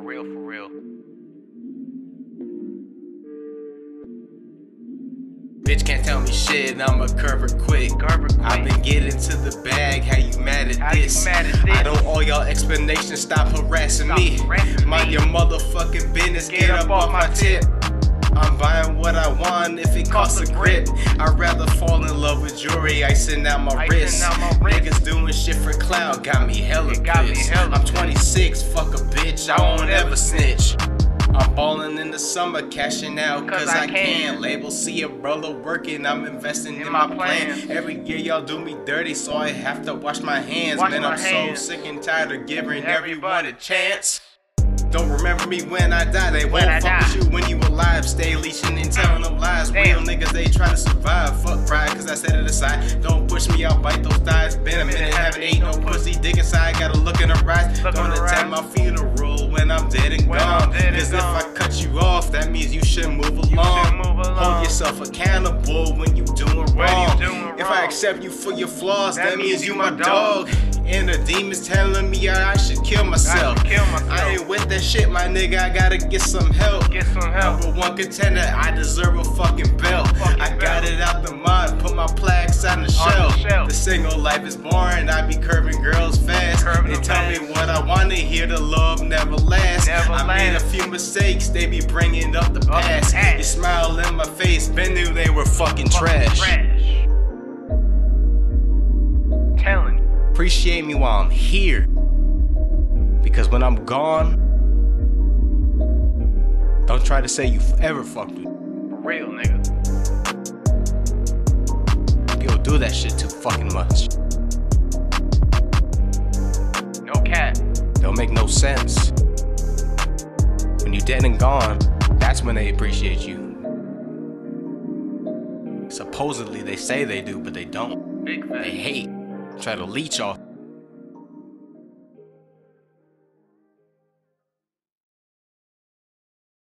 real, for real. Bitch can't tell me shit, I'ma curve quick. Quick. I've been getting to the bag, how you mad at How you this? mad at this? I don't owe y'all explanations, stop harassing Stop me. harassing Mind me. your motherfucking business, get, up, off my tip. I'm buying what I want if it costs a grip. I'd rather fall in love with jewelry, icing out my wrist. out my wrist. Niggas doing shit for clout, got me hella got me pissed. I'm 26, fuck a bitch, I won't ever snitch. I'm ballin' in the summer, cashing out 'Cause cause I I can. can. Label see a brother working, I'm investing in, In my my plan. plan. Every year y'all do me dirty, so I have to wash my hands. Wash Man, my I'm hands. so sick and tired of giving everyone Everybody. a chance. Don't remember me when I die. They When won't I Real niggas, they trying to survive. Fuck pride, cause I set it aside. Don't push me out, bite those thighs. Been a minute, haven't ate no pussy. Dick inside, gotta look in the eyes. Look Don't attend my funeral when I'm dead and When gone. Dead and Cause if I cut you off, that means you should move along. should move along. Hold yourself accountable when you doing When you wrong. doing if I accept you for your flaws, That that, means means you you my dog. dog. And the demons telling me I, should kill myself. kill. I ain't with that shit, my nigga. I gotta get some help. Get some help. Number one contender, I deserve a fucking belt. Fucking I got belt. it out the mud, put my plaques on the On the shelf. shelf. The single life is boring, I be curving girls fast. Curving they tell fast. me what I wanna hear, the love never lasts. Never I made a few mistakes, they be bringing up the the past. past. You smile in my face, been knew they were fucking trash. Trash. Telling. Appreciate me while I'm here. Because when I'm gone, don't try to say you ever fucked with. For real, nigga. You don't do that shit too fucking much. No cat. Don't make no sense. When you dead and gone, that's when they appreciate you. Supposedly they say they do, but they don't. Big They hate. Try to leech off